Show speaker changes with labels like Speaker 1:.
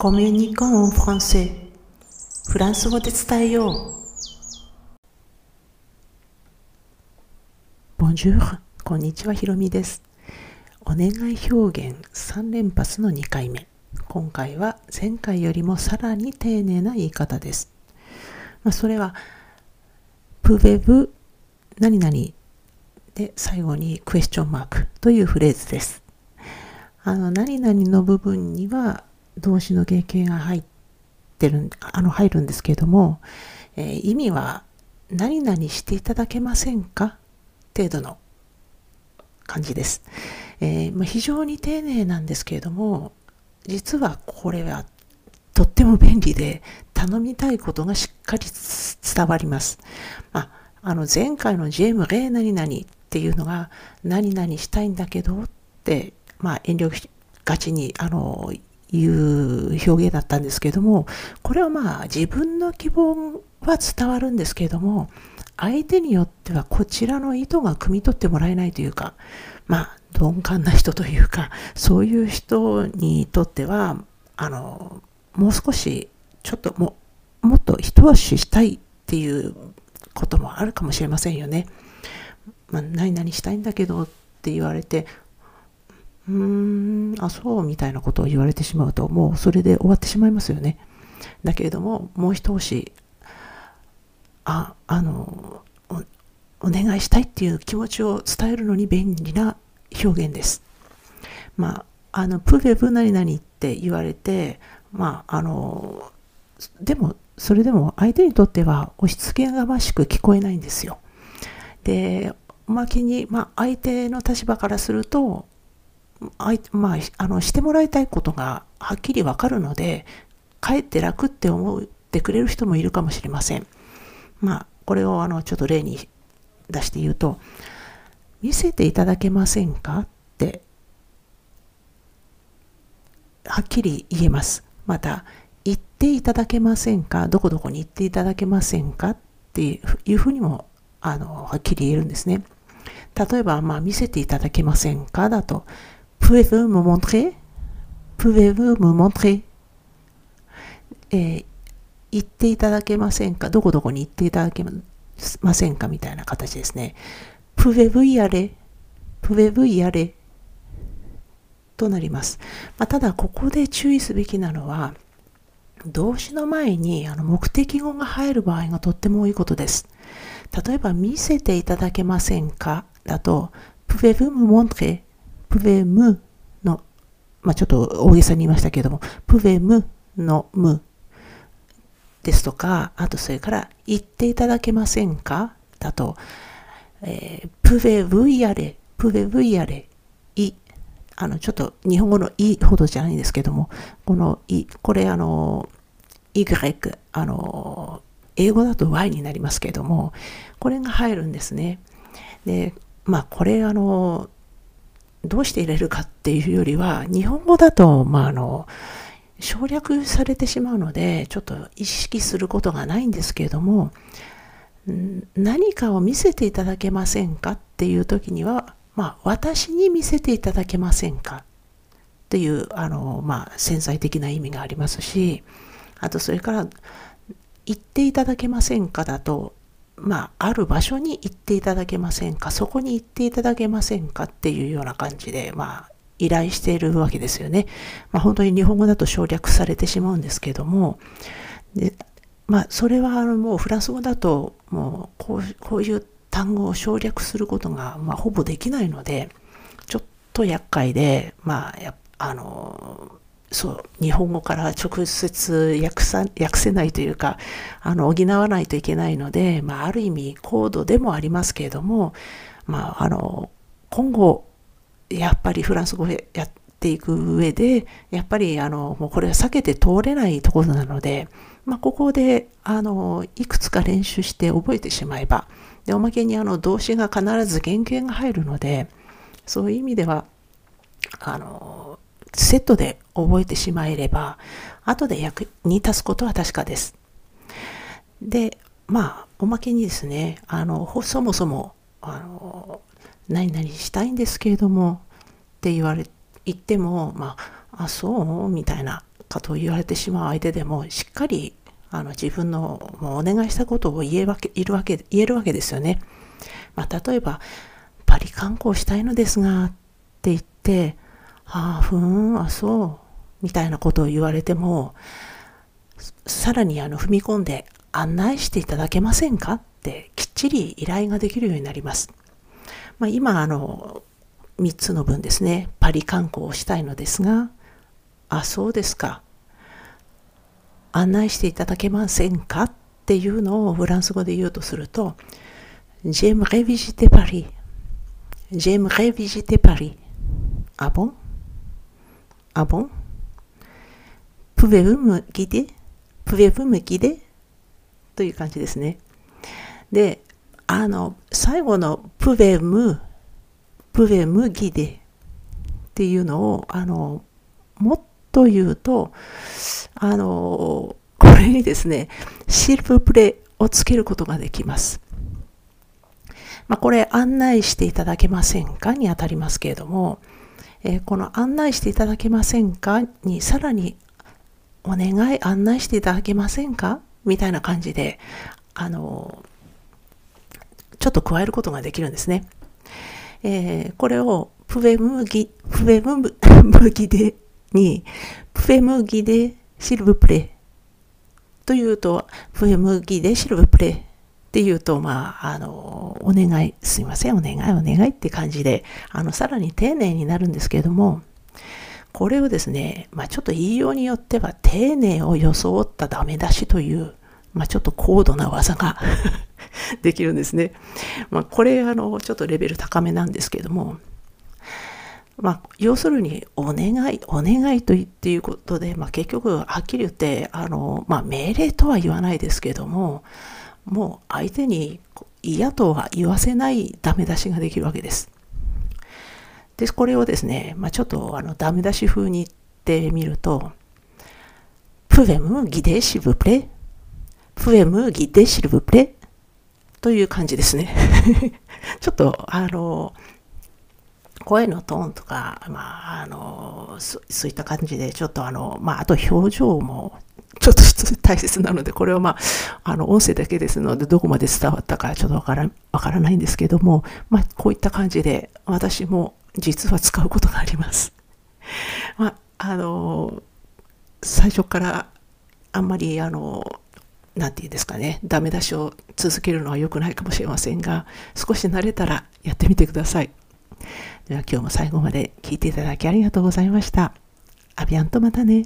Speaker 1: コミュニコンフランセフランス語で伝えよう。ボンジュール、こんにちは、ひろみです。お願い表現3連発の2回目。今回は前回よりもさらに丁寧な言い方です。まあ、それは、プベブ何々で最後にクエスチョンマークというフレーズです。あの、何々の部分には動詞の原型が入ってる、あの、入るんですけれども、えー、意味は何々していただけませんか？程度の感じです。えー、まあ、非常に丁寧なんですけれども、実はこれはとっても便利で頼みたいことがしっかり伝わります。まあ、あの前回の GM 例何々っていうのが何々したいんだけどって、まあ、遠慮がちにあのいう表現だったんですけどもこれはまあ自分の希望は伝わるんですけども相手によってはこちらの意図が汲み取ってもらえないというかまあ鈍感な人というかそういう人にとってはあのもう少しちょっとももっと一押ししたいっていうこともあるかもしれませんよね。まあ、何々したいんだけどって言われて、うーん、あ、そうみたいなことを言われてしまうと、もうそれで終わってしまいますよね。だけれども、もう一押し、あ、あの、お願いしたいっていう気持ちを伝えるのに便利な表現です。まあ、あの、プフェブ何々って言われて、まあ、あの、でも、それでも相手にとっては押し付けがましく聞こえないんですよ。で、おまけに、まあ、相手の立場からすると、あいまあ、あのしてもらいたいことがはっきりわかるので、かえって楽って思ってくれる人もいるかもしれません。まあ、これをあのちょっと例に出して言うと、見せていただけませんかって、はっきり言えます。また、言っていただけませんかどこどこに行っていただけませんかっていうふうにも、あの、はっきり言えるんですね。例えば、まあ、見せていただけませんかだと、Pouvez-vous me montrer? Pouvez-vous me montrer? えー、言っていただけませんかどこどこに行っていただけませんかみたいな形ですね。Pouvez-vous y aller? Pouvez-vous y aller? となります。まあ、ただ、ここで注意すべきなのは、動詞の前にあの目的語が入る場合がとっても多いことです。例えば、見せていただけませんか？だと、pouvez-vous me montrer? Pouvez-vous の、まあ、ちょっと大げさに言いましたけれども、pouvez-vous の m ですとか、あとそれから言っていただけませんか？だと、えー、pouvez-vous y aller? pouvez-vous y aller? い、あの、ちょっと日本語のいほどじゃないんですけども、このい、これあの、y、あの、英語だと y になりますけども、これが入るんですね。で、まあこれあの、どうして入れるかっていうよりは、日本語だと、まああの、省略されてしまうので、ちょっと意識することがないんですけれども、何かを見せていただけませんかっていう時には、まあ、私に見せていただけませんかっていう、あの、まあ、潜在的な意味がありますし、あとそれから、言っていただけませんかだと、まあ、ある場所に行っていただけませんか、そこに行っていただけませんか？っていうような感じで、まあ、依頼しているわけですよね。まあ、本当に日本語だと省略されてしまうんですけども、でまあ、それはあのもうフランス語だと、もうこうこういう単語を省略することが、まあ、ほぼできないので、ちょっと厄介で、まあ、やあの、そう、日本語から直接訳さ訳せないというか、あの、補わないといけないので、まあ、ある意味、高度でもありますけれども、まあ、あの、今後、やっぱりフランス語でやっていく上で、やっぱり、あの、もうこれは避けて通れないところなので、まあ、ここで、あの、いくつか練習して覚えてしまえば、で、おまけに、あの、動詞が必ず原型が入るので、そういう意味では、あの、セットで覚えてしまえれば、後で役に立つことは確かです。で、まあ、おまけにですね、あの、そもそも、あの、何々したいんですけれども、って言われ、言っても、まあ、あ、そう？みたいなかとを言われてしまう相手でも、しっかりあの自分のもうお願いしたことを言えわけいるわけ言えるわけですよね。まあ、例えば、パリ観光したいのですがって言って、ああ、ふーん、あ、そう、みたいなことを言われても、さらにあの踏み込んで案内していただけませんかってきっちり依頼ができるようになります。まあ、今、あの、3つの分ですね、パリ観光をしたいのですが、あ、そうですか。案内していただけませんか？っていうのをフランス語で言うとすると、J'aimerais visiter Paris. J'aimerais visiter Paris. Ah bon? Ah bon? Pouvez-vous me guider? Pouvez-vous me guider? という感じですね。で、あの、最後の Pouvez me, Pouvez me guider っていうのを、あの、もっと言うと、あの、これにですね、シルププレイをつけることができます。まあ、これ案内していただけませんかにあたりますけれども、えー、この案内していただけませんかにさらにお願い案内していただけませんか？みたいな感じで、あの、ちょっと加えることができるんですね。えー、これをプェムギ、プ ェムギデに、プェムギデシルブプレというと、プェムギデシルブプレっていうと、まあ、あの、お願い、すいません、お願い、お願いって感じで、あの、さらに丁寧になるんですけれども、これをですね、まあ、ちょっと言いようによっては、丁寧を装ったダメ出しという、まあ、ちょっと高度な技が できるんですね。まあ、これ、あの、ちょっとレベル高めなんですけども、まあ、要するに、お願い、お願いと言っていうことで、まあ、結局、はっきり言って、あの、まあ、命令とは言わないですけども、もう相手に嫌とは言わせないダメ出しができるわけです。で、これをですね、まあ、ちょっとあのダメ出し風に言ってみると、プェムギデシブプレ？プェムギデシルブプレ？という感じですね。ちょっと、あの、声のトーンとか、まあ、あの、そういった感じで、ちょっとあの、まあ、あと表情もちょっと大切なので、これはまあ、あの、音声だけですので、どこまで伝わったかちょっとわから、わからないんですけども、まあ、こういった感じで、私も実は使うことがあります。まあ、あの、最初からあんまり、あの、なんて言うんですかね、ダメ出しを続けるのは良くないかもしれませんが、少し慣れたらやってみてください。では今日も最後まで聞いていただきありがとうございました。アビアンとまたね。